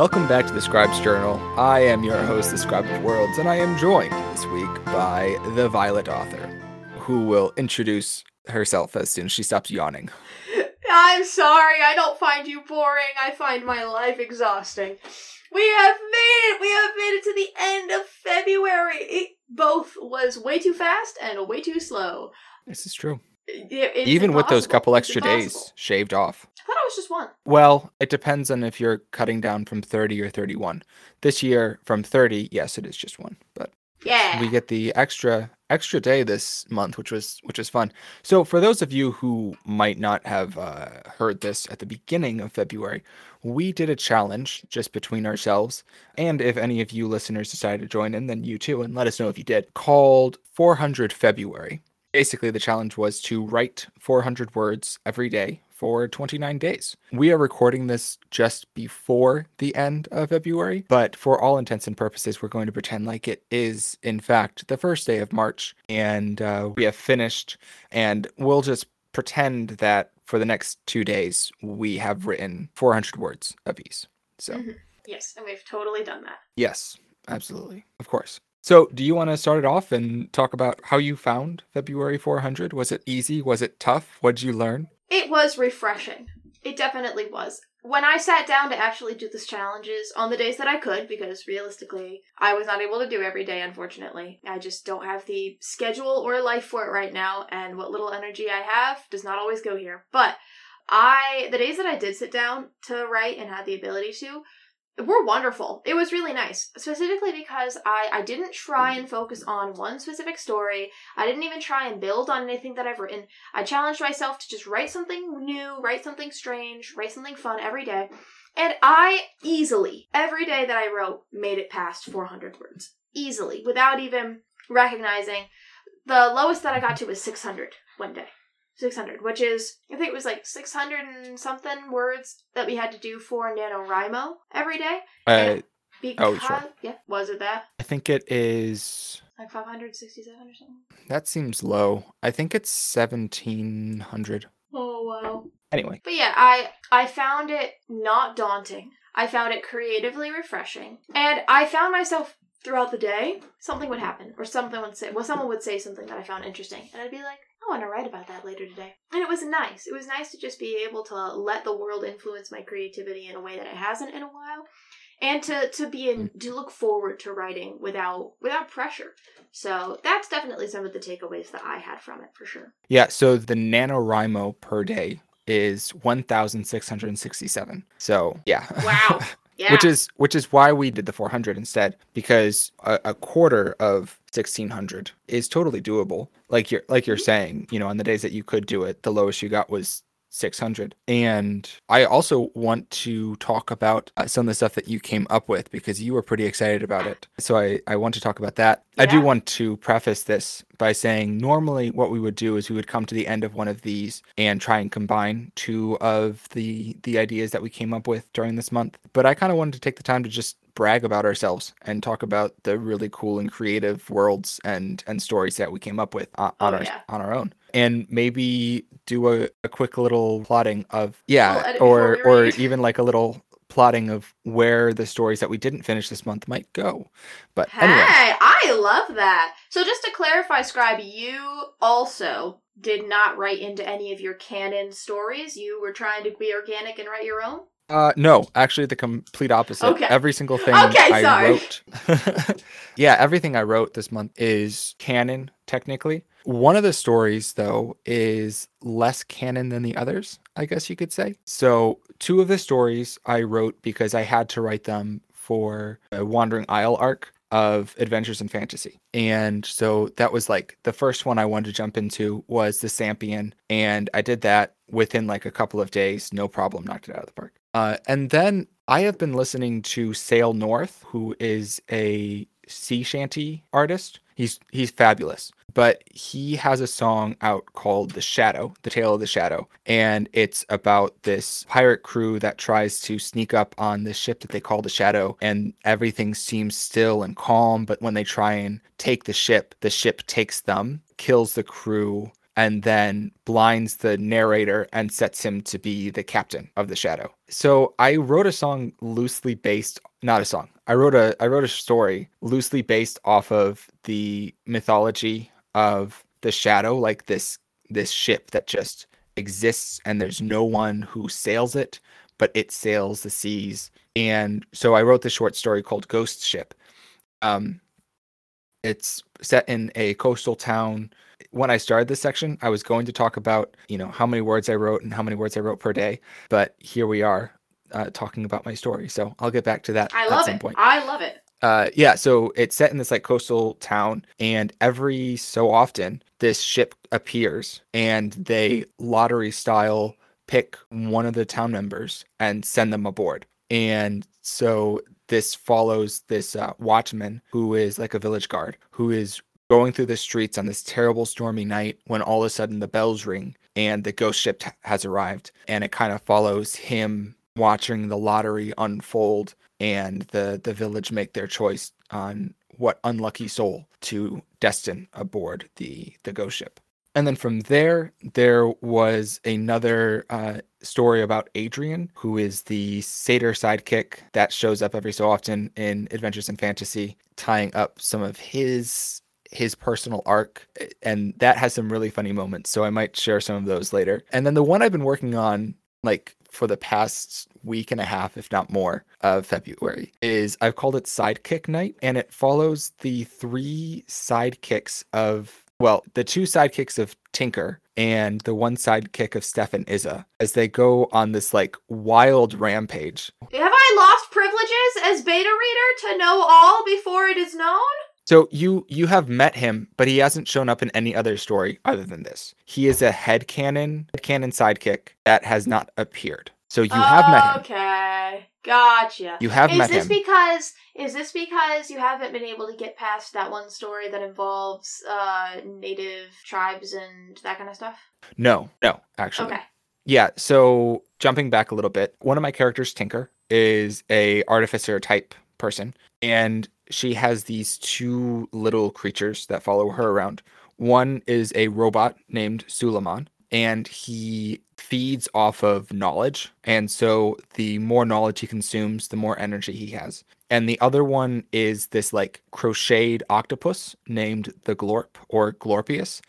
Welcome back to the Scribes Journal. I am your host, the Scribe of Worlds, and I am joined this week by the Violet author, who will introduce herself as soon as she stops yawning. I'm sorry, I don't find you boring. I find my life exhausting. We have made it! We have made it to the end of February! It both was way too fast and way too slow. This is true. It- Even with those couple extra days shaved off. I thought it was just one. Well, it depends on if you're cutting down from 30 or 31. This year, from 30, yes, it is just one, but Yeah. we get the extra extra day this month which was which was fun so for those of you who might not have uh, heard this at the beginning of february we did a challenge just between ourselves and if any of you listeners decided to join in then you too and let us know if you did called 400 february basically the challenge was to write 400 words every day for 29 days. We are recording this just before the end of February, but for all intents and purposes, we're going to pretend like it is, in fact, the first day of March and uh, we have finished, and we'll just pretend that for the next two days, we have written 400 words apiece. So, Mhm. Yes, and we've totally done that. yes, absolutely. Of course. So, do you want to start it off and talk about how you found February 400? Was it easy? Was it tough? What did you learn? It was refreshing. It definitely was. When I sat down to actually do these challenges on the days that I could, because realistically, I was not able to do every day, unfortunately. I just don't have the schedule or life for it right now, and what little energy I have does not always go here. But I, the days that I did sit down to write and had the ability to, were wonderful. It was really nice, specifically because I, I didn't try and focus on one specific story. I didn't even try and build on anything that I've written. I challenged myself to just write something new, write something strange, write something fun every day. And I easily, every day that I wrote, made it past 400 words. Easily, without even recognizing. The lowest that I got to was 600 one day. 600, which is, I think it was like 600 and something words that we had to do for NaNoWriMo every day. Uh, Because, Oh, sure. yeah, was it that? I think it is. Like 567 or something? That seems low. I think it's 1700. Oh, wow. Anyway, But yeah, I I found it not daunting. I found it creatively refreshing, and I found myself throughout the day something would happen, or something would say, well, someone would say something that I found interesting, and I'd be like, I want to write about that later today. And it was nice. It was nice to just be able to let the world influence my creativity in a way that it hasn't in a while, and to to be in to look forward to writing without without pressure. So that's definitely some of the takeaways that I had from it for sure. yeah, so the NaNoWriMo per day is 1667. So, yeah. Wow. Yeah. which is which is why we did the 400 instead because a, a quarter of 1600 is totally doable like you're like you're mm-hmm. saying you know on the days that you could do it the lowest you got was 600 and i also want to talk about uh, some of the stuff that you came up with because you were pretty excited about it. So i i want to talk about that. I do want to preface this by saying normally what we would do is we would come to the end of one of these and try and combine two of the the ideas that we came up with during this month. But i kind of wanted to take the time to just brag about ourselves and talk about the really cool and creative worlds and and stories that we came up with on, on Oh, our yeah. on our own and maybe do a, a quick little plotting of yeah or we or even like a little plotting of where the stories that we didn't finish this month might go but Hey, anyway I love that. So just to clarify, Scribe, you also did not write into any of your canon stories. You were trying to be organic and write your own. Uh, no, actually, the complete opposite. Okay. Every single thing Okay, I sorry. wrote. yeah, everything I wrote this month is canon, technically. One of the stories, though, is less canon than the others, I guess you could say. So, two of the stories I wrote because I had to write them for a Wandering Isle arc of Adventures in Fantasy. And so that was like the first one I wanted to jump into was the Sampian. And I did that within like a couple of days, no problem, knocked it out of the park. Uh, and then I have been listening to Sail North, who is a sea shanty artist. He's he's fabulous. But he has a song out called The Shadow, The Tale of the Shadow. And it's about this pirate crew that tries to sneak up on this ship that they call the Shadow. And everything seems still and calm. But when they try and take the ship, the ship takes them, kills the crew, and then blinds the narrator and sets him to be the captain of the shadow. So I wrote a song loosely based not a song. I wrote a I wrote a story loosely based off of the mythology of the shadow like this this ship that just exists and there's no one who sails it but it sails the seas and so I wrote the short story called Ghost Ship. Um it's set in a coastal town when I started this section, I was going to talk about, you know, how many words I wrote and how many words I wrote per day, but here we are uh, talking about my story. So I'll get back to that I love it. point. I love it. Uh, yeah, so it's set in this like coastal town, and every so often this ship appears, and they lottery style pick one of the town members and send them aboard. And so this follows this uh, watchman who is like a village guard who is going through the streets on this terrible stormy night when all of a sudden the bells ring and the ghost ship has arrived. And it kind of follows him watching the lottery unfold and the the village make their choice on what unlucky soul to destine aboard the the ghost ship. And then from there there was another uh, story about adrian who is the satyr sidekick that shows up every so often in adventures in fantasy tying up some of his his personal arc and that has some really funny moments so i might share some of those later and then the one i've been working on like for the past week and a half if not more of february is i've called it sidekick night and it follows the three sidekicks of well the two sidekicks of tinker and the one sidekick of stefan izza as they go on this like wild rampage Have I lost privileges as beta reader to know all before it is known? So you you have met him, but he hasn't shown up in any other story other than this. He is a headcanon headcanon sidekick that has not appeared. So you have met him. Okay, gotcha. You have is met this because is this because you haven't been able to get past that one story that involves uh native tribes and that kind of stuff? no, no, actually. Okay. Yeah, so jumping back a little bit, one of my characters, Tinker, is a artificer type person, and she has these two little creatures that follow her around. One is a robot named Suleiman, and he feeds off of knowledge. And so the more knowledge he consumes, the more energy he has. And the other one is this like crocheted octopus named the Glorp or Glorpius.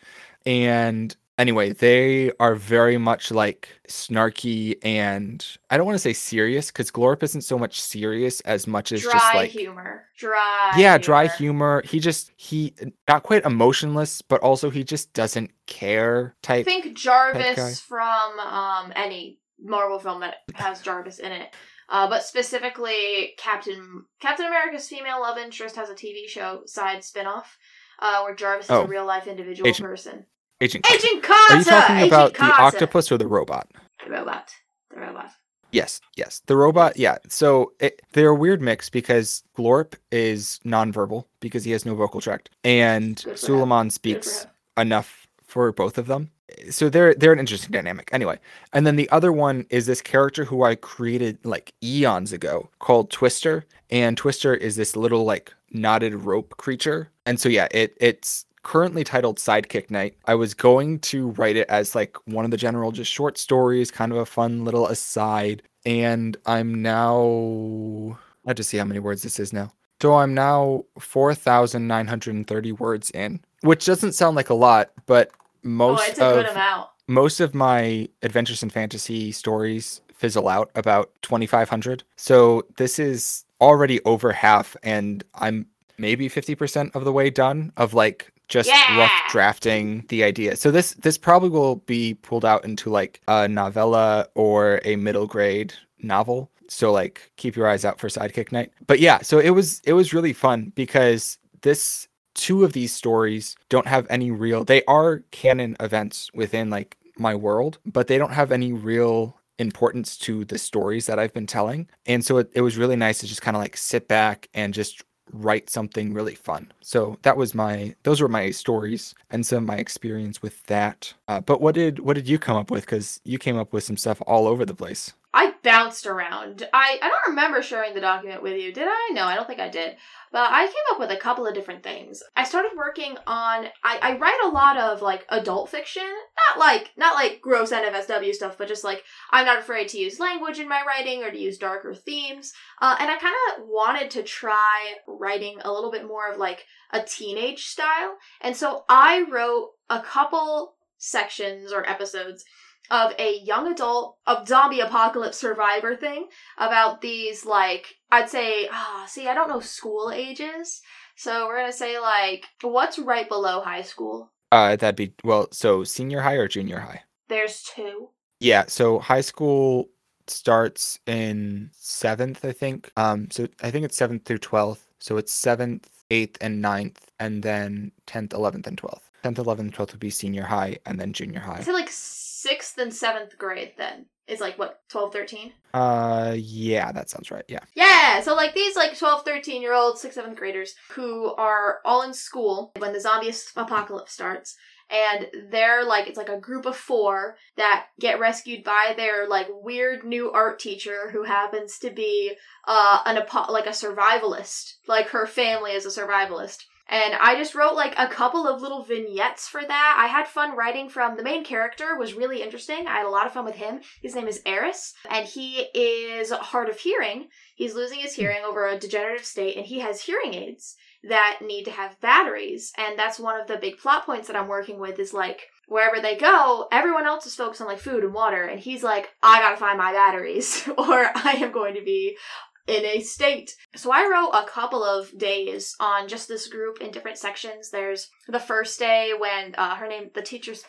And anyway, they are very much like snarky and I don't want to say serious because Glorp isn't so much serious as much as Dry just like humor. Dry. yeah, dry humor. He just he not quite emotionless, but also he just doesn't care type. I think. Jarvis from um any Marvel film that has Jarvis in it. Uh, but specifically, Captain Captain America's female love interest has a TV show side spin-off uh, where Jarvis is Oh. a real life individual Agent- person. Agent. Carter. Agent. Are you talking Agent about the octopus or the robot? The robot. The robot. Yes, yes. The robot, yeah. So it, they're a weird mix because Glorp is nonverbal because he has no vocal tract, and. Suleiman speaks for enough for both of them. So they're they're an interesting dynamic. Anyway, and then the other one is this character who I created like eons ago called Twister, and Twister is this little like knotted rope creature. And so yeah, it it's currently titled Sidekick Night. I was going to write it as like one of the general just short stories, kind of a fun little aside, and I'm now I have to see how many words this is now. So I'm now 4,930 words in, which doesn't sound like a lot, but most oh, of most of my adventures and fantasy stories fizzle out about 2500 so this is already over half and i'm maybe 50% of the way done of like just rough drafting the idea. So this this probably will be pulled out into like a novella or a middle grade novel. So like keep your eyes out for sidekick night. But yeah so it was it was really fun because this two of these stories don't have any real they are canon events within like my world but they don't have any real importance to the stories that i've been telling. And so it, it was really nice to just kind of like sit back and just write something really fun. So that was my those were my stories and some of my experience with that. Uh, but what did what did you come up with? Because you came up with some stuff all over the place bounced around. I, I don't remember sharing the document with you. Did I? No, I don't think I did. But I came up with a couple of different things. I started working on I, I write a lot of like adult fiction. Not like not like gross NFSW stuff, but just like I'm not afraid to use language in my writing or to use darker themes. Uh, and I kind of wanted to try writing a little bit more of like a teenage style. And so I wrote a couple sections or episodes of a young adult of zombie apocalypse survivor thing about these like I'd say ah see I don't know school ages. So we're gonna say like what's right below high school? Uh that'd be well, so senior high or junior high? There's two. Yeah, so high school starts in seventh, I think. Um so I think it's seventh through twelfth. So it's seventh, eighth, and ninth, and then tenth, eleventh, and twelfth. Tenth, eleventh, twelfth would be senior high and then junior high. So like sixth and seventh grade then is like what 12 13 Uh yeah, that sounds right. Yeah. yeah so like these like 12 13 year old sixth seventh graders who are all in school when the zombie apocalypse starts and they're like it's like a group of four that get rescued by their like weird new art teacher who happens to be uh an apo- like a survivalist like her family is a survivalist and I just wrote like a couple of little vignettes for that. I had fun writing from the main character was really interesting. I had a lot of fun with him. His name is Eris, and he is hard of hearing. He's losing his hmm. hearing over a degenerative state, and he has hearing aids that need to have batteries. And that's one of the big plot points that I'm working with is like wherever they go, everyone else is focused on like food and water, and he's like, I gotta find my batteries, or I am going to be in a state. So I wrote a couple of days on just this group in different sections. There's the first day when uh, her name, the teacher's,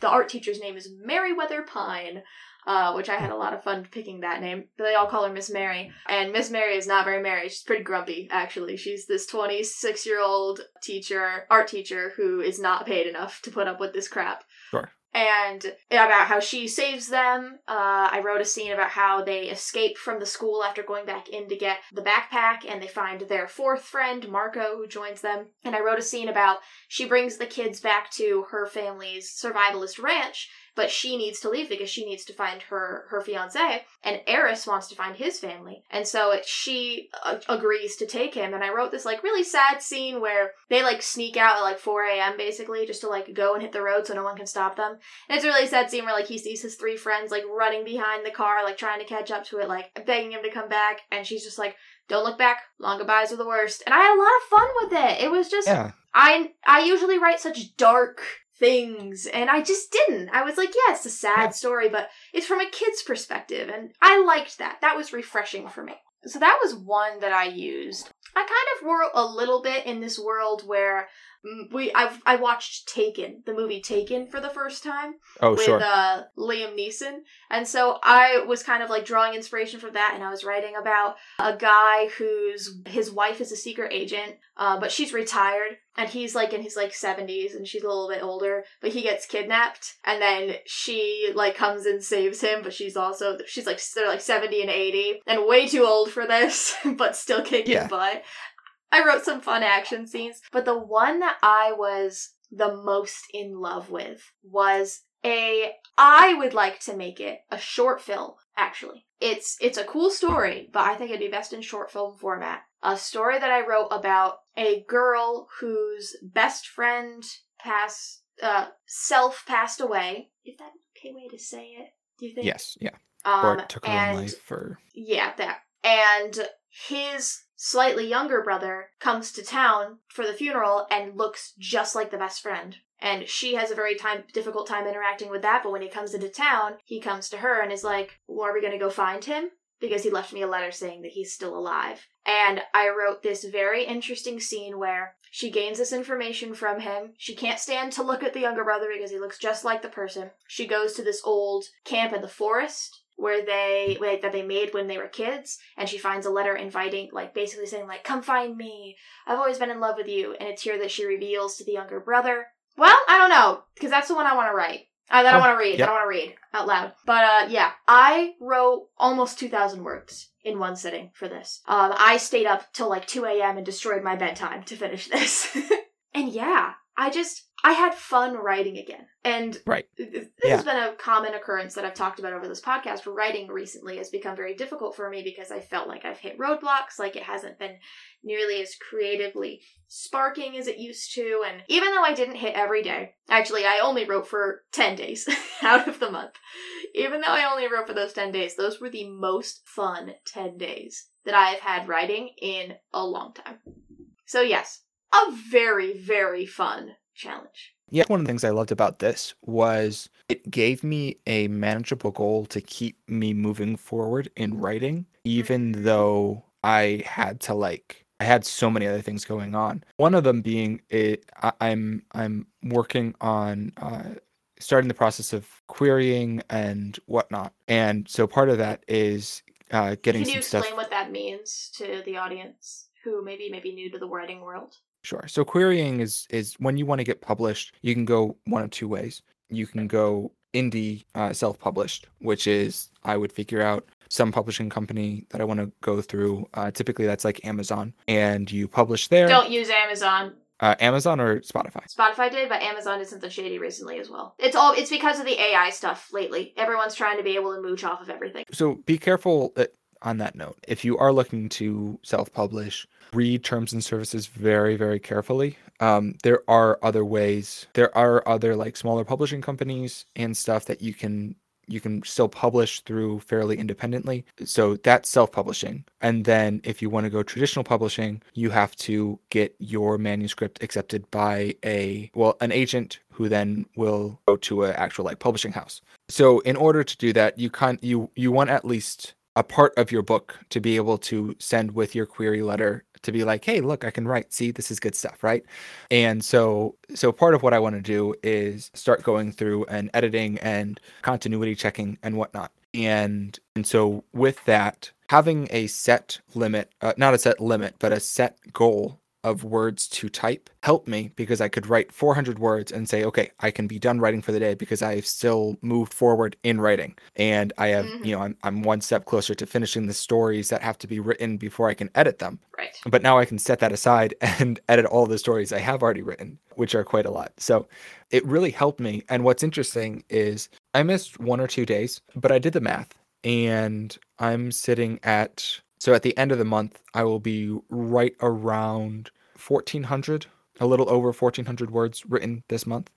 the art teacher's name is Meriwether Pine. Uh, which I had a lot of fun picking that name. They all call her Miss Mary. And Miss Mary is not very merry. She's pretty grumpy, actually. She's this 26 year old teacher, art teacher, who is not paid enough to put up with this crap. And about how she saves them. Uh, I wrote a scene about how they escape from the school after going back in to get the backpack, and they find their fourth friend, Marco, who joins them. And I wrote a scene about she brings the kids back to her family's survivalist ranch, but she needs to leave because she needs to find her her fiance and Eris wants to find his family. And so it, she uh, agrees to take him. And I wrote this like really sad scene where they like sneak out at like 4 a.m. basically just to like go and hit the road so no one can stop them. And it's a really sad scene where like he sees his three friends like running behind the car like trying to catch up to it like begging him to come back. And she's just like don't look back. Long goodbyes are the worst. And I had a lot of fun with it. It was just yeah. I I usually write such dark things and I just didn't. I was like, yeah, it's a sad story, but it's from a kid's perspective and I liked that. That was refreshing for me. So that was one that I used. I kind of were a little bit in this world where we I've I watched Taken, the movie Taken for the first time Oh with sure. uh, Liam Neeson, and so I was kind of like drawing inspiration from that, and I was writing about a guy whose his wife is a secret agent, uh, but she's retired, and he's like in his like seventies, and she's a little bit older, but he gets kidnapped, and then she like comes and saves him, but she's also she's like they're like seventy and eighty, and way too old for this, but still kicking Yeah. butt. I wrote some fun action scenes, but the one that I was the most in love with was a I would like to make it a short film actually. It's it's a cool story, but I think it'd be best in short film format. A story that I wrote about a girl whose best friend pass uh self passed away. Is that an okay way to say it? Do you think? Yes, yeah. Um, or took her and own life for yeah, that. And his slightly younger brother comes to town for the funeral and looks just like the best friend. And she has a very time difficult time interacting with that, but when he comes into town, he comes to her and is like, well, are we gonna go find him? Because he left me a letter saying that he's still alive. And I wrote this very interesting scene where she gains this information from him. She can't stand to look at the younger brother because he looks just like the person. She goes to this old camp in the forest where they like, that they made when they were kids and she finds a letter inviting like basically saying like come find me. I've always been in love with you and it's here that she reveals to the younger brother. Well i don't know because that's the one i want to write. Uh, that i Oh, want to read yep. i want to read out loud. But uh yeah i wrote almost 2000 words in one sitting for this. Um i stayed up till like 2 a.m and destroyed my bedtime to finish this. And yeah I just I had fun writing again. And Right. this Yeah. has been a common occurrence that I've talked about over this podcast. Writing recently has become very difficult for me because I felt like I've hit roadblocks, like it hasn't been nearly as creatively sparking as it used to. And even though I didn't hit every day, actually, I only wrote for 10 days out of the month. Even though I only wrote for those 10 days, those were the most fun 10 days that I have had writing in a long time. So, yes, a very, very fun challenge. Yeah, one of the things I loved about this was it gave me a manageable goal to keep me moving forward in writing, even though I had to like I had so many other things going on. One of them being it I, I'm I'm working on uh, starting the process of querying and whatnot, and so part of that is uh, getting Can you some explain stuff. what that means to the audience who maybe maybe new to the writing world? Sure. So querying is is when you want to get published, you can go one of two ways. You can go indie uh, self-published, which is I would figure out some publishing company that I want to go through. Uh, typically, that's like Amazon, and you publish there. Don't use Amazon. Uh, Amazon or Spotify. Spotify did, but Amazon did something shady recently as well. It's all it's because of the AI stuff lately. Everyone's trying to be able to mooch off of everything. So be careful uh, on that note. If you are looking to self-publish, read terms and services very, very carefully. Um, there are other ways. There are other like smaller publishing companies and stuff that you can you can still publish through fairly independently. So that's self-publishing. And then if you want to go traditional publishing, you have to get your manuscript accepted by a well, an agent who then will go to an actual like publishing house. So in order to do that, you can you you want at least a part of your book to be able to send with your query letter to be like, hey, look, I can write. See, this is good stuff, right? And so so part of what I want to do is start going through and editing and continuity checking and whatnot. And and so with that, having a set limit, uh, not a set limit, but a set goal of words to type helped me because I could write 400 words and say, okay, I can be done writing for the day because I've still moved forward in writing. And I have, Mhm. you know, I'm, I'm one step closer to finishing the stories that have to be written before I can edit them. Right. But now I can set that aside and edit all the stories I have already written, which are quite a lot. So it really helped me. And what's interesting is I missed one or two days, but I did the math and I'm sitting at so at the end of the month, I will be right around 1400, a little over 1400 words written this month.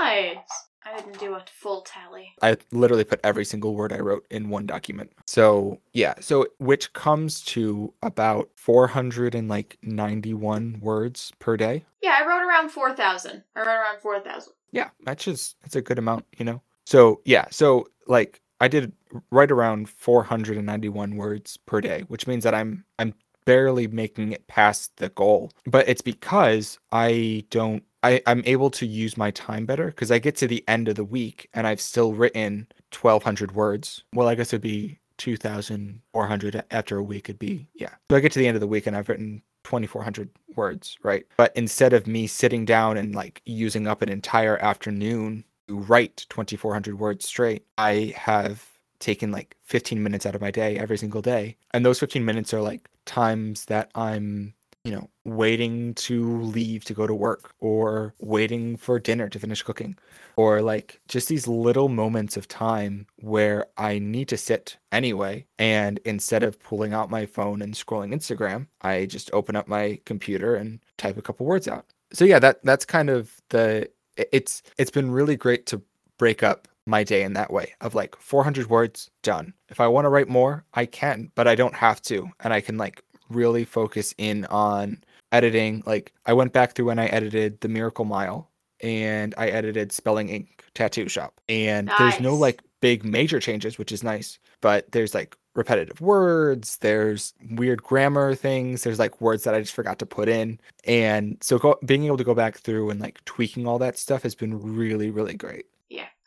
Nice. I didn't do a full tally. I literally put every single word I wrote in one document. So, yeah, so which comes to about 491 words per day. Yeah, I wrote around four thousand. I wrote around four thousand. Yeah, that's just that's a good amount, you know. So, yeah, so like I did right around 491 words per day, which means that I'm I'm barely making it past the goal. But it's because I don't I, I'm able to use my time better because I get to the end of the week and I've still written 1,200 words. Well, I guess it'd be 2,400 after a week. It'd be, yeah. So I get to the end of the week and I've written 2,400 words, right? But instead of me sitting down and like using up an entire afternoon to write 2,400 words straight, I have taken like 15 minutes out of my day every single day. And those 15 minutes are like times that I'm you know, waiting to leave to go to work or waiting for dinner to finish cooking or like just these little moments of time where I need to sit anyway. And instead of pulling out my phone and scrolling Instagram, I just open up my computer and type a couple words out. So yeah, that that's kind of the it's it's been really great to break up my day in that way of like 400 words done. If I want to write more, I can, but I don't have to and I can like really focus in on editing. Like I went back through when I edited The Miracle Mile and I edited Spelling Ink Tattoo Shop. And there's no like big major changes, which is nice, but there's like repetitive words, there's weird grammar things, there's like words that I just forgot to put in. And so go, being able to go back through and like tweaking all that stuff has been really really great.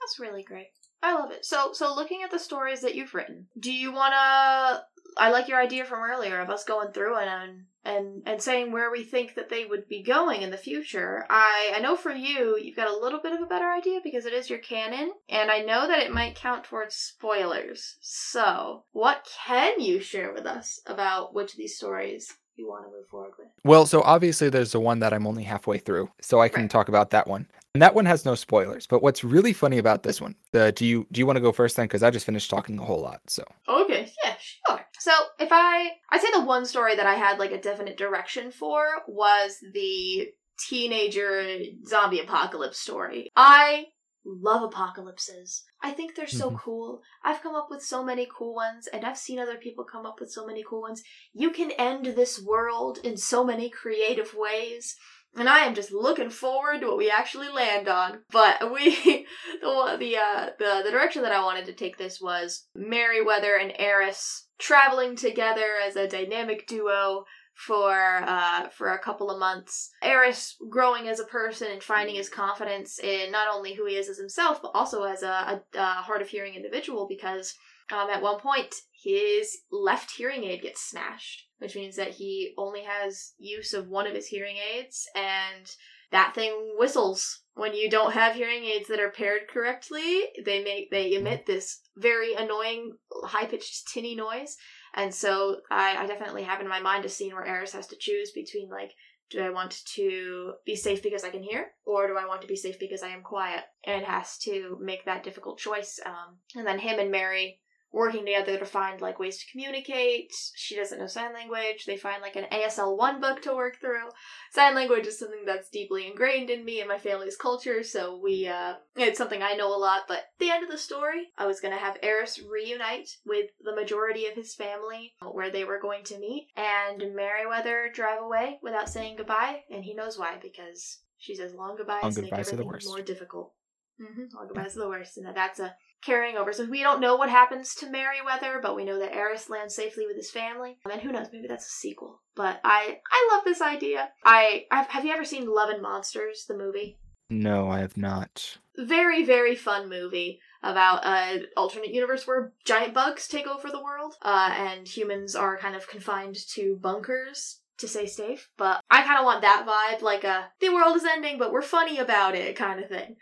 That's really great. I love it. So, so looking at the stories that you've written, do you want to I like your idea from earlier of us going through and and and saying where we think that they would be going in the future. I I know for you, you've got a little bit of a better idea because it is your canon, and I know that it might count towards spoilers. So, what can you share with us about which of these stories you want to move forward with? Well, so obviously there's the one that I'm only halfway through, so I can Right. talk about that one. And that one has no spoilers. But what's really funny about this one, uh, do you do you want to go first then? Because I just finished talking a whole lot. So Okay, yeah, sure. So if I, I'd say the one story that I had like a definite direction for was the teenager zombie apocalypse story. I love apocalypses. I think they're so Mhm. cool. I've come up with so many cool ones, and I've seen other people come up with so many cool ones. You can end this world in so many creative ways. And I am just looking forward to what we actually land on. But we, the the uh, the the direction that I wanted to take this was Meriwether and Eris traveling together as a dynamic duo for uh for a couple of months. Eris growing as a person and finding his confidence in not only who he is as himself, but also as a, a, a hard of hearing individual because um, at one point his left hearing aid gets smashed, which means that he only has use of one of his hearing aids and that thing whistles when you don't have hearing aids that are paired correctly they make they emit this very annoying high-pitched tinny noise and so I, I definitely have in my mind a scene where Eris has to choose between like do I want to be safe because I can hear, or do I want to be safe because I am quiet? And has to make that difficult choice. Um, and then him and Mary working together to find like ways to communicate. She doesn't know sign language. They find like an ASL one book to work through. Sign language is something that's deeply ingrained in me and my family's culture, so we uh it's something I know a lot, but at the end of the story, I was gonna have Eris reunite with the majority of his family where they were going to meet, and Meriwether drive away without saying goodbye, and he knows why, because she says long goodbyes Long make goodbyes the everything worst. more difficult. Mm-hmm. Long goodbyes are the worst, and that's a carrying over. So we don't know what happens to Meriwether, but we know that Eris lands safely with his family. And who knows, maybe that's a sequel. But I I love this idea. I I've, have you ever seen Love and Monsters, the movie? no, I have not. Very very fun movie about an alternate universe where giant bugs take over the world, uh, and humans are kind of confined to bunkers to stay safe. But I kind of want that vibe, like a the world is ending, but we're funny about it kind of thing.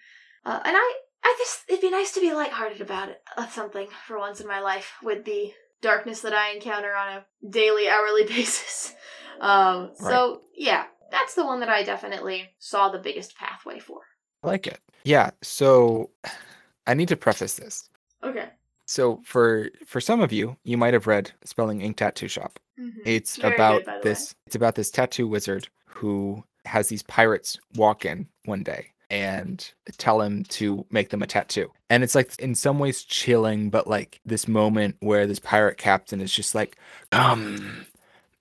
Uh, and I I just it'd be nice to be lighthearted about it, uh, something for once in my life with the darkness that I encounter on a daily, hourly basis. Um, so yeah, that's the one that I definitely saw the biggest pathway for. I like it. Yeah. So I need to preface this. Okay. So for for some of you, you might have read Spelling Ink Tattoo Shop. Mhm. It's Very about good, the way. this it's about this tattoo wizard who has these pirates walk in one day and tell him to make them a tattoo. And it's like in some ways chilling, but like this moment where this pirate captain is just like, Come,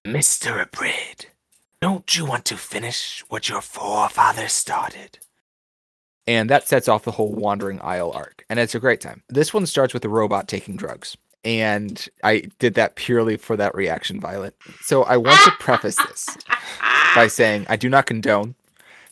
Mr. Abrid, don't you want to finish what your forefathers started? And that sets off the whole Wandering Isle arc. And it's a great time. This one starts with a robot taking drugs. And I did that purely for that reaction, Violet. So I want to preface this by saying I do not condone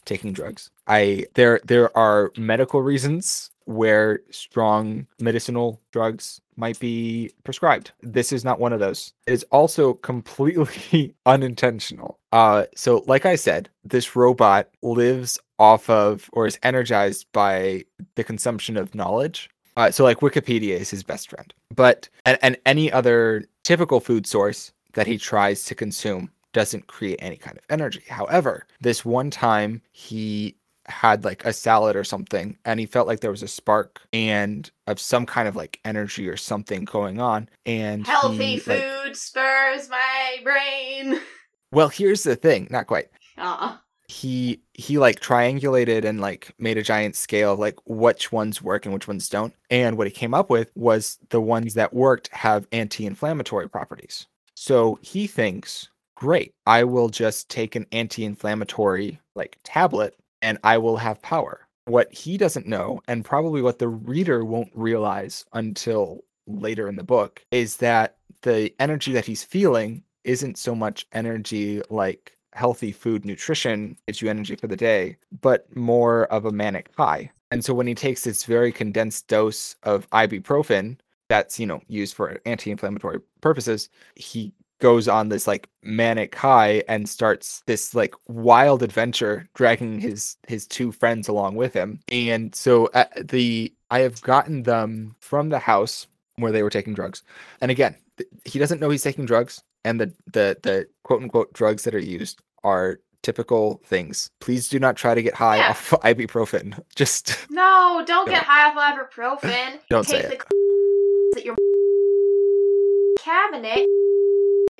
taking drugs. I there there are medical reasons where strong medicinal drugs might be prescribed. This is not one of those. It is also completely unintentional. Uh so like I said, this robot lives off of or is energized by the consumption of knowledge. Uh, so like Wikipedia is his best friend. But and, and any other typical food source that he tries to consume doesn't create any kind of energy. However, this one time he had like a salad or something and he felt like there was a spark and of some kind of like energy or something going on and Healthy he, like- food spurs my brain. well here's the thing not quite. Uh, he he like triangulated and like made a giant scale of like which ones work and which ones don't and what he came up with was the ones that worked have anti-inflammatory properties. So he thinks great i will just take an anti-inflammatory like tablet and i will have power what he doesn't know and probably what the reader won't realize until later in the book is that the energy that he's feeling isn't so much energy like healthy food nutrition gives you energy for the day, but more of a manic high. And so when he takes this very condensed dose of ibuprofen, that's you know used for anti-inflammatory purposes he goes on this like manic high and starts this like wild adventure dragging his his two friends along with him. And so uh, the i have gotten them from the house where they were taking drugs. And again th- he doesn't know he's taking drugs and the the the quote unquote drugs that are used are typical things. Please do not try to get high Yeah. off ibuprofen. Just No, don't get high off ibuprofen. Don't Take say the that your cabinet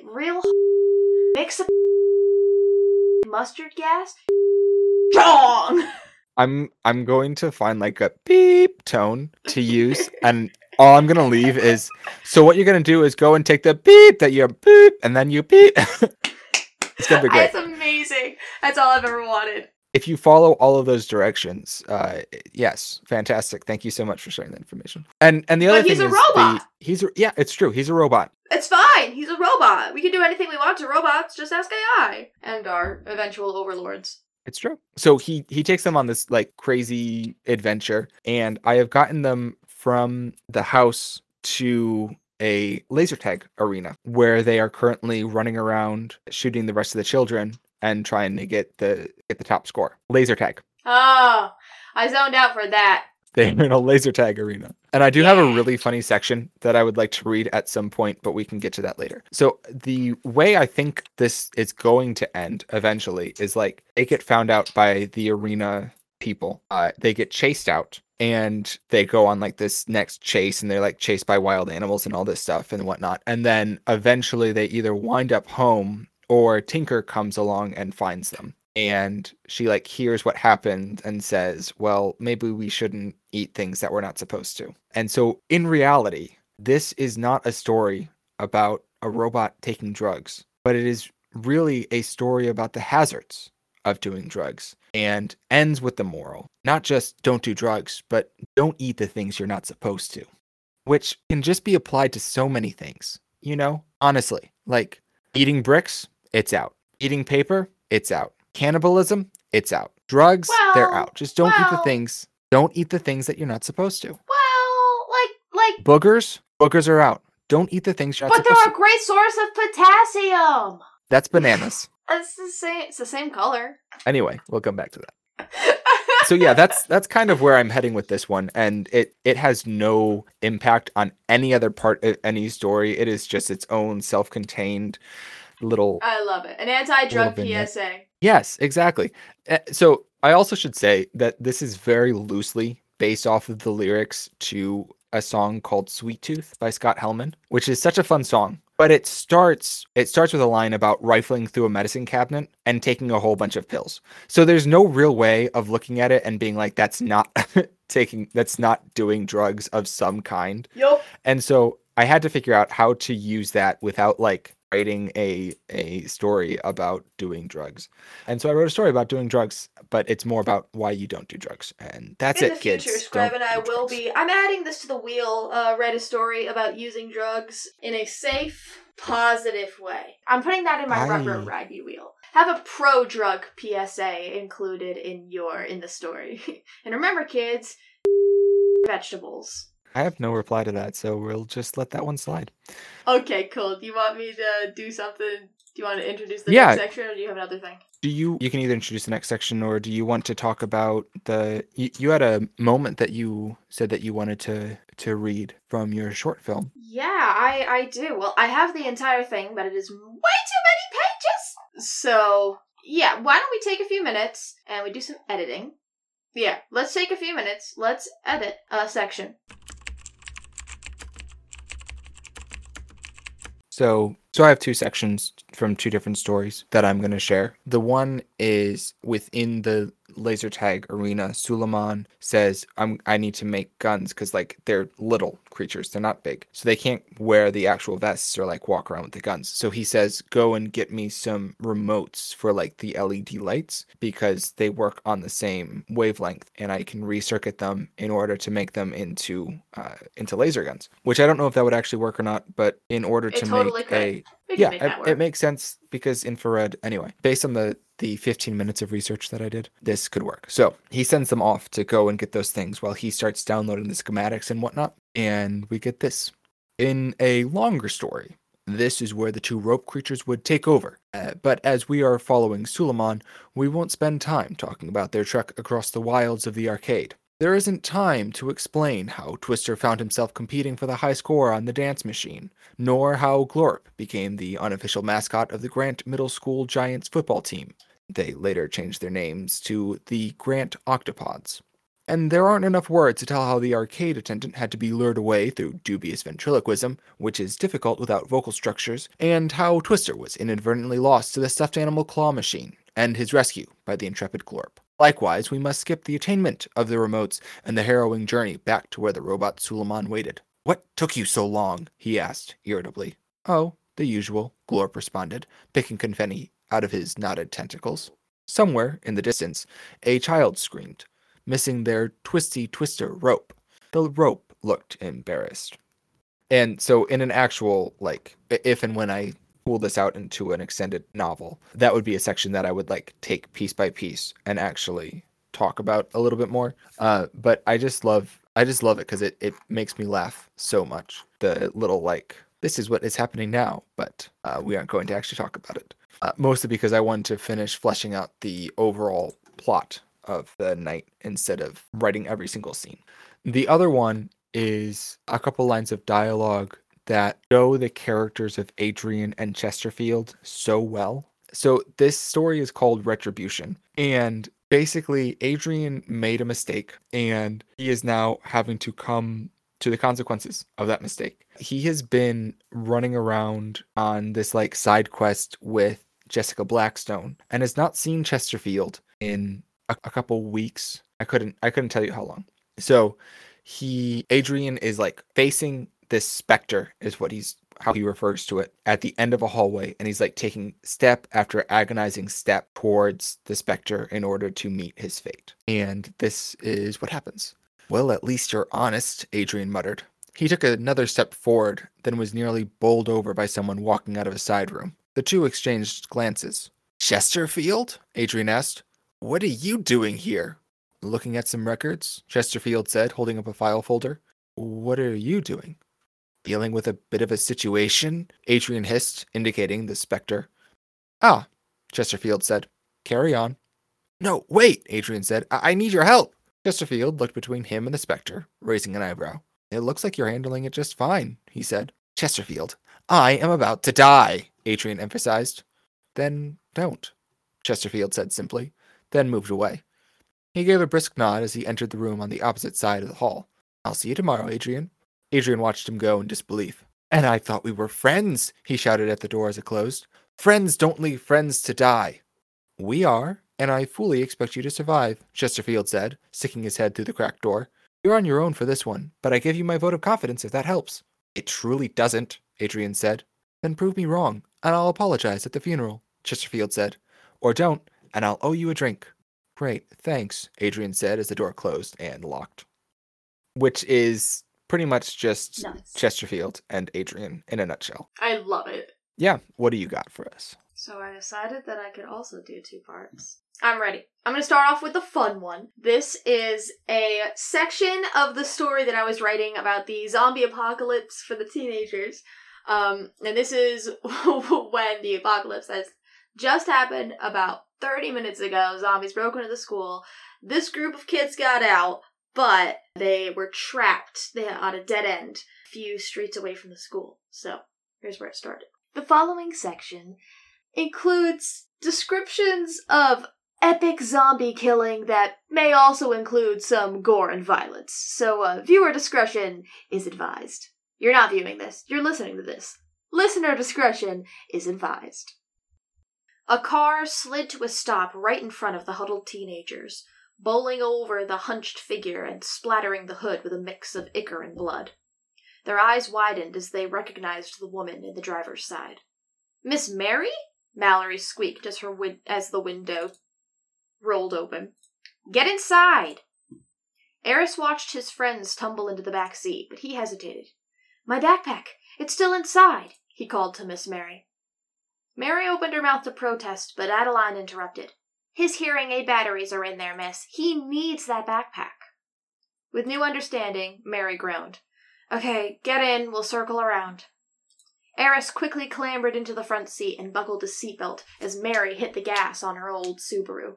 real mix of mustard gas. Wrong. I'm I'm going to find like a beep tone to use, and all I'm gonna leave is so what you're gonna do is go and take the beep that you're beep, and then you beep. it's gonna be great. That's amazing. That's all I've ever wanted. If you follow all of those directions, uh, yes, fantastic. Thank you so much for sharing that information. And and the other But he's thing a is robot. the he's a, yeah, it's true. He's a robot. It's fine. He's a robot. We can do anything we want to robots. Just ask AI and our eventual overlords. It's true. So he he takes them on this like crazy adventure, and I have gotten them from the house to a laser tag arena where they are currently running around shooting the rest of the children and trying to get the get the top score. Laser tag. Oh, I zoned out for that. They're in a laser tag arena. And I do have a really funny section that I would like to read at some point, but we can get to that later. So, the way I think this is going to end eventually is like they get found out by the arena people. Uh, they get chased out and they go on like this next chase and they're like chased by wild animals and all this stuff and whatnot. And then eventually they either wind up home or Tinker comes along and finds them. And she like hears what happened and says well maybe we shouldn't eat things that we're not supposed to. And so in reality this is not a story about a robot taking drugs but it is really a story about the hazards of doing drugs and ends with the moral. Not just don't do drugs but don't eat the things you're not supposed to which can just be applied to so many things you know honestly. Like eating bricks it's out. Eating paper it's out. Cannibalism it's out. Drugs they're out. Just don't eat the things. Don't eat the things that you're not supposed to. Well, like, like, boogers boogers are out. Don't eat the things you're not but they're a great source of potassium. that's bananas. It's the same. It's the same color. anyway we'll come back to that. So yeah that's that's kind of where i'm heading with this one and it it has no impact on any other part of any story. It is just its own self-contained little I love it. An anti-drug PSA. Yes, exactly. Uh, So I also should say that this is very loosely based off of the lyrics to a song called Sweet Tooth by Scott Helman, which is such a fun song. But it starts it starts with a line about rifling through a medicine cabinet and taking a whole bunch of pills. So there's no real way of looking at it and being like that's not taking that's not doing drugs of some kind. Yep. And so I had to figure out how to use that without like writing a a story about doing drugs. And so I wrote a story about doing drugs, but it's more about why you don't do drugs. And that's In it, the kids. future, Scribe and I will drugs. be. I'm adding this to the wheel. Uh, write a story about using drugs in a safe, positive way. I'm putting that in my rubber I- raggy wheel. Have a pro drug PSA included in your in the story. and remember, kids, vegetables. I have no reply to that, so we'll just let that one slide. Okay, cool. Do you want me to do something? Do you want to introduce the Yeah. next section, or do you have another thing? Do you you can either introduce the next section or do you want to talk about the you, you had a moment that you said that you wanted to to read from your short film. Yeah, I I do. Well, I have the entire thing, but it is way too many pages. So yeah, why don't we take a few minutes and we do some editing? Yeah, let's take a few minutes. Let's edit a section. So, so I have two sections from two different stories that I'm going to share. The one is within the laser tag arena. Suleiman says, "I'm I need to make guns because like they're little creatures, they're not big, so they can't wear the actual vests or like walk around with the guns." So he says, "Go and get me some remotes for like the LED lights because they work on the same wavelength, and I can recircuit them in order to make them into uh, into laser guns." Which I don't know if that would actually work or not, but in order It to totally make could. a yeah, it, it makes sense because infrared anyway. Based on the the 15 minutes of research that I did, this could work. So he sends them off to go and get those things while he starts downloading the schematics and whatnot. And we get this. In a longer story, this is where the two rope creatures would take over. Uh, but as we are following Suleiman, we won't spend time talking about their trek across the wilds of the arcade. There isn't time to explain how Twister found himself competing for the high score on the dance machine, nor how Glorp became the unofficial mascot of the Grant Middle School Giants football team. They later changed their names to the Grant Octopods. And there aren't enough words to tell how the arcade attendant had to be lured away through dubious ventriloquism, which is difficult without vocal structures, and how Twister was inadvertently lost to the stuffed animal claw machine, and his rescue by the intrepid Glorp. Likewise, we must skip the attainment of the remotes and the harrowing journey back to where the robot Suleiman waited. What took you so long? he asked, irritably. Oh, the usual, Glorp responded, picking confetti out of his knotted tentacles. Somewhere in the distance, a child screamed missing their twisty twister rope. The rope looked embarrassed. And so, in an actual, like, if and when I pull this out into an extended novel, that would be a section that I would like take piece by piece and actually talk about a little bit more. Uh, but I just love, I just love it because it it makes me laugh so much. The little like, this is what is happening now, but uh, we aren't going to actually talk about it. Uh, mostly because I wanted to finish fleshing out the overall plot of the night instead of writing every single scene. The other one is a couple lines of dialogue that show the characters of Adrian and Chesterfield so well. So this story is called Retribution. And basically, Adrian made a mistake and he is now having to come to the consequences of that mistake. He has been running around on this like side quest with Jessica Blackstone and has not seen Chesterfield in a, a couple weeks. I couldn't I couldn't tell you how long. So he Adrian is like facing this specter is what he's how he refers to it at the end of a hallway and he's like taking step after agonizing step towards the specter in order to meet his fate. And this is what happens. Well, at least you're honest, Adrian muttered. He took another step forward, then was nearly bowled over by someone walking out of a side room. The two exchanged glances. Chesterfield? Adrian asked. What are you doing here? Looking at some records, Chesterfield said, holding up a file folder. What are you doing? Dealing with a bit of a situation, Adrian hissed, indicating the specter. Ah, Chesterfield said. Carry on. No, wait, Adrian said. I, I need your help. Chesterfield looked between him and the specter, raising an eyebrow. It looks like you're handling it just fine, he said. Chesterfield, I am about to die, Adrian emphasized. Then don't, Chesterfield said simply then moved away. He gave a brisk nod as he entered the room on the opposite side of the hall. I'll see you tomorrow, Adrian. Adrian watched him go in disbelief. And I thought we were friends, he shouted at the door as it closed. Friends don't leave friends to die. We are, and I fully expect you to survive, Chesterfield said, sticking his head through the cracked door. You're on your own for this one, but I give you my vote of confidence if that helps. It truly doesn't, Adrian said. Then prove me wrong, and I'll apologize at the funeral, Chesterfield said. Or don't, and I'll owe you a drink. Great, thanks, Adrian said as the door closed and locked. Which is pretty much just nice. Chesterfield and Adrian in a nutshell. I love it. Yeah, what do you got for us? So I decided that I could also do two parts. I'm ready. I'm going to start off with the fun one. This is a section of the story that I was writing about the zombie apocalypse for the teenagers. Um, and this is when the apocalypse has just happened about 30 minutes ago, zombies broke into the school. This group of kids got out, but they were trapped they on a dead end a few streets away from the school. So, here's where it started. The following section includes descriptions of epic zombie killing that may also include some gore and violence. So, uh, viewer discretion is advised. You're not viewing this, you're listening to this. Listener discretion is advised. A car slid to a stop right in front of the huddled teenagers, bowling over the hunched figure and splattering the hood with a mix of ichor and blood. Their eyes widened as they recognized the woman in the driver's side. Miss Mary? Mallory squeaked as her win- as the window rolled open. Get inside! Eris watched his friends tumble into the back seat, but he hesitated. My backpack! It's still inside! he called to Miss Mary. Mary opened her mouth to protest, but Adeline interrupted. His hearing aid batteries are in there, miss. He needs that backpack. With new understanding, Mary groaned. Okay, get in, we'll circle around. Eris quickly clambered into the front seat and buckled his seatbelt as Mary hit the gas on her old Subaru.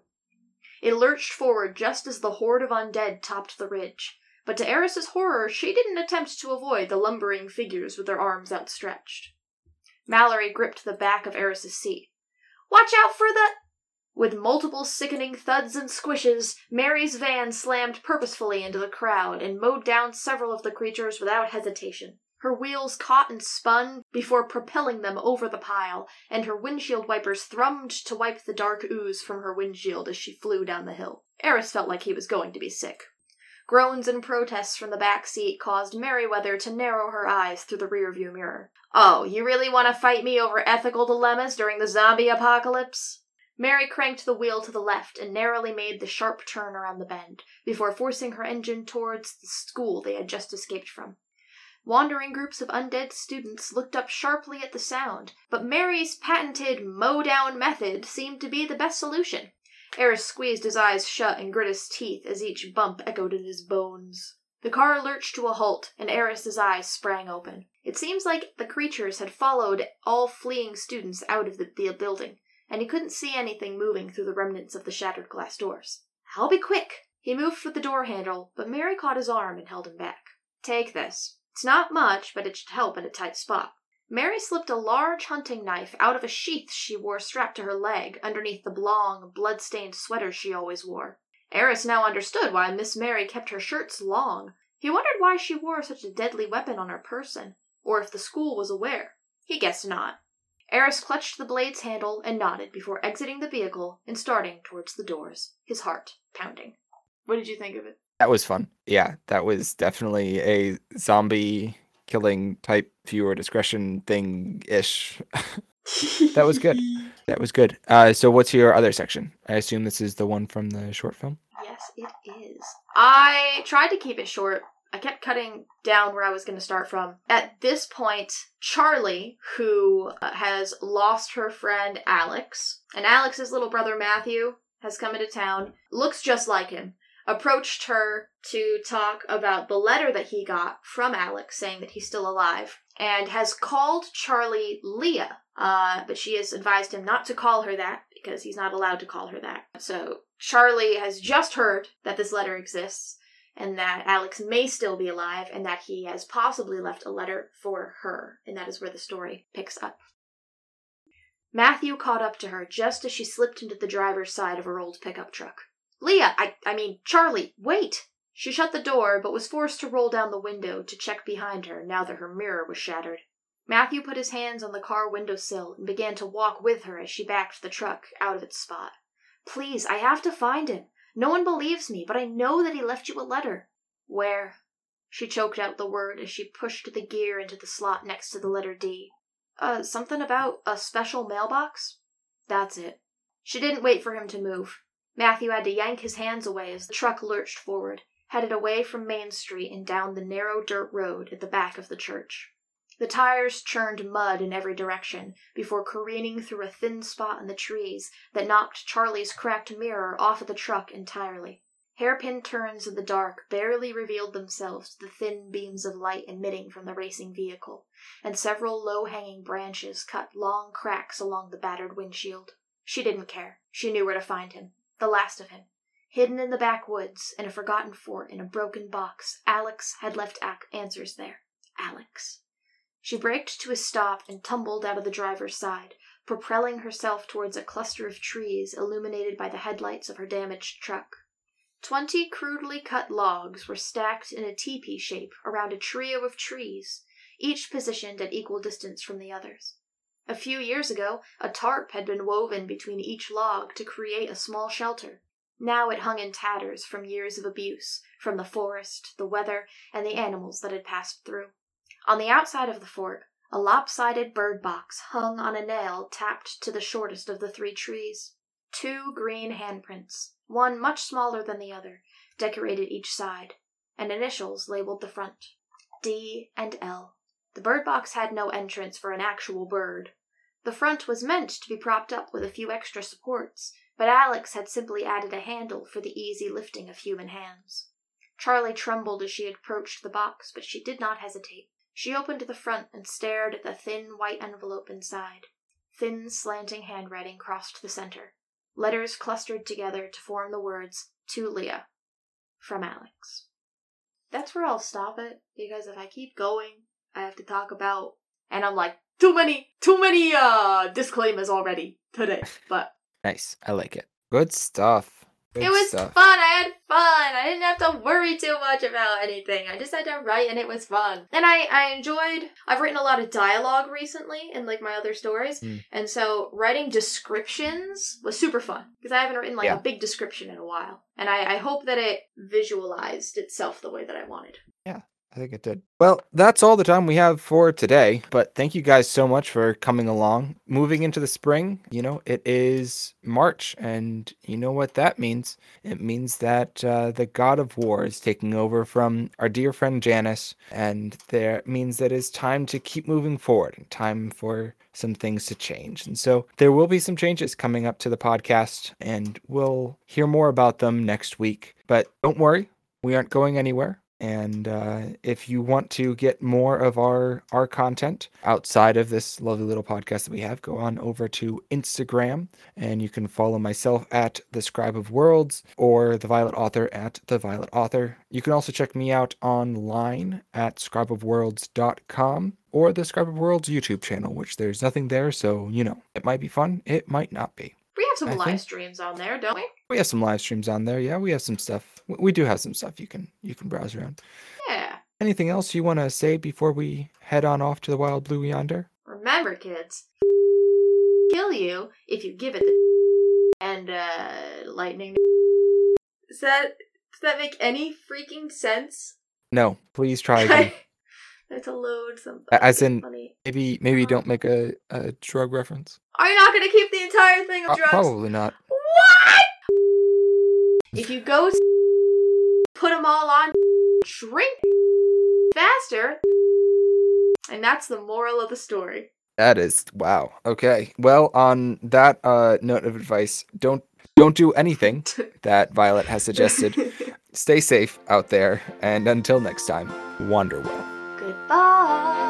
It lurched forward just as the horde of undead topped the ridge, but to Eris's horror, she didn't attempt to avoid the lumbering figures with their arms outstretched. Mallory gripped the back of Eris's seat. Watch out for the. With multiple sickening thuds and squishes, Mary's van slammed purposefully into the crowd and mowed down several of the creatures without hesitation. Her wheels caught and spun before propelling them over the pile, and her windshield wipers thrummed to wipe the dark ooze from her windshield as she flew down the hill. Eris felt like he was going to be sick. Groans and protests from the back seat caused Meriwether to narrow her eyes through the rearview mirror. Oh, you really want to fight me over ethical dilemmas during the zombie apocalypse? Mary cranked the wheel to the left and narrowly made the sharp turn around the bend, before forcing her engine towards the school they had just escaped from. Wandering groups of undead students looked up sharply at the sound, but Mary's patented mow down method seemed to be the best solution. Eris squeezed his eyes shut and grit his teeth as each bump echoed in his bones. The car lurched to a halt, and Eris's eyes sprang open. It seems like the creatures had followed all fleeing students out of the, the building, and he couldn't see anything moving through the remnants of the shattered glass doors. I'll be quick! He moved for the door handle, but Mary caught his arm and held him back. Take this. It's not much, but it should help in a tight spot. Mary slipped a large hunting knife out of a sheath she wore strapped to her leg underneath the long, blood-stained sweater she always wore. Eris now understood why Miss Mary kept her shirts long. He wondered why she wore such a deadly weapon on her person, or if the school was aware. He guessed not. Eris clutched the blade's handle and nodded before exiting the vehicle and starting towards the doors, his heart pounding. What did you think of it? That was fun. Yeah, that was definitely a zombie killing type viewer discretion thing ish. that was good. That was good. Uh, so, what's your other section? I assume this is the one from the short film. Yes, it is. I tried to keep it short. I kept cutting down where I was going to start from. At this point, Charlie, who uh, has lost her friend Alex, and Alex's little brother Matthew has come into town, looks just like him approached her to talk about the letter that he got from Alex saying that he's still alive and has called Charlie Leah. Uh, but she has advised him not to call her that because he's not allowed to call her that. So Charlie has just heard that this letter exists and that Alex may still be alive and that he has possibly left a letter for her. And that is where the story picks up. Matthew caught up to her just as she slipped into the driver's side of her old pickup truck. Leah, I, I mean, Charlie, wait! She shut the door, but was forced to roll down the window to check behind her now that her mirror was shattered. Matthew put his hands on the car window sill and began to walk with her as she backed the truck out of its spot. Please, I have to find him. No one believes me, but I know that he left you a letter. Where? She choked out the word as she pushed the gear into the slot next to the letter D. Uh, something about a special mailbox? That's it. She didn't wait for him to move. Matthew had to yank his hands away as the truck lurched forward, headed away from Main Street and down the narrow dirt road at the back of the church. The tires churned mud in every direction before careening through a thin spot in the trees that knocked Charlie's cracked mirror off of the truck entirely. Hairpin turns in the dark barely revealed themselves to the thin beams of light emitting from the racing vehicle, and several low hanging branches cut long cracks along the battered windshield. She didn't care. She knew where to find him. The last of him. Hidden in the backwoods, in a forgotten fort, in a broken box, Alex had left answers there. Alex. She braked to a stop and tumbled out of the driver's side, propelling herself towards a cluster of trees illuminated by the headlights of her damaged truck. Twenty crudely cut logs were stacked in a teepee shape around a trio of trees, each positioned at equal distance from the others. A few years ago, a tarp had been woven between each log to create a small shelter. Now it hung in tatters from years of abuse, from the forest, the weather, and the animals that had passed through. On the outside of the fort, a lopsided bird box hung on a nail tapped to the shortest of the three trees. Two green handprints, one much smaller than the other, decorated each side, and initials labeled the front D and L. The bird box had no entrance for an actual bird, The front was meant to be propped up with a few extra supports, but Alex had simply added a handle for the easy lifting of human hands. Charlie trembled as she approached the box, but she did not hesitate. She opened the front and stared at the thin white envelope inside. Thin, slanting handwriting crossed the center. Letters clustered together to form the words, To Leah. From Alex. That's where I'll stop it, because if I keep going, I have to talk about. And I'm like, too many, too many uh disclaimers already today. But Nice. I like it. Good stuff. Good it was stuff. fun. I had fun. I didn't have to worry too much about anything. I just had to write and it was fun. And I, I enjoyed, I've written a lot of dialogue recently in like my other stories. Mm. And so writing descriptions was super fun because I haven't written like Yeah. a big description in a while. And I, I hope that it visualized itself the way that I wanted. I think it did. Well, that's all the time we have for today. But thank you guys so much for coming along. Moving into the spring, you know, it is March, and you know what that means? It means that uh, the God of War is taking over from our dear friend Janus, and there means that it's time to keep moving forward and time for some things to change. And so there will be some changes coming up to the podcast, and we'll hear more about them next week. But don't worry, we aren't going anywhere. And uh, if you want to get more of our our content outside of this lovely little podcast that we have, go on over to Instagram and you can follow myself at the Scribe of Worlds or the Violet Author at the Violet Author. You can also check me out online at scribeofworlds.com or the Scribe of Worlds YouTube channel, which there's nothing there, so you know it might be fun, it might not be. We have some I live think- streams on there, don't we? We have some live streams on there. Yeah, we have some stuff. We- We do have some stuff you can you can browse around. Yeah. Anything else you want to say before we head on off to the wild blue yonder? Remember, kids, kill you if you give it the and uh lightning. Does that does that make any freaking sense? No, please try again. Have to load some. A- as in- funny. maybe maybe don't make a, a drug reference. Are you not gonna keep the entire thing of Uh, drugs? probably not. What? If you go put them all on, drink faster, and that's the moral of the story. That is wow. Okay. Well, on that uh, note of advice, don't don't do anything that Violet has suggested. Stay safe out there, and until next time, wander well goodbye.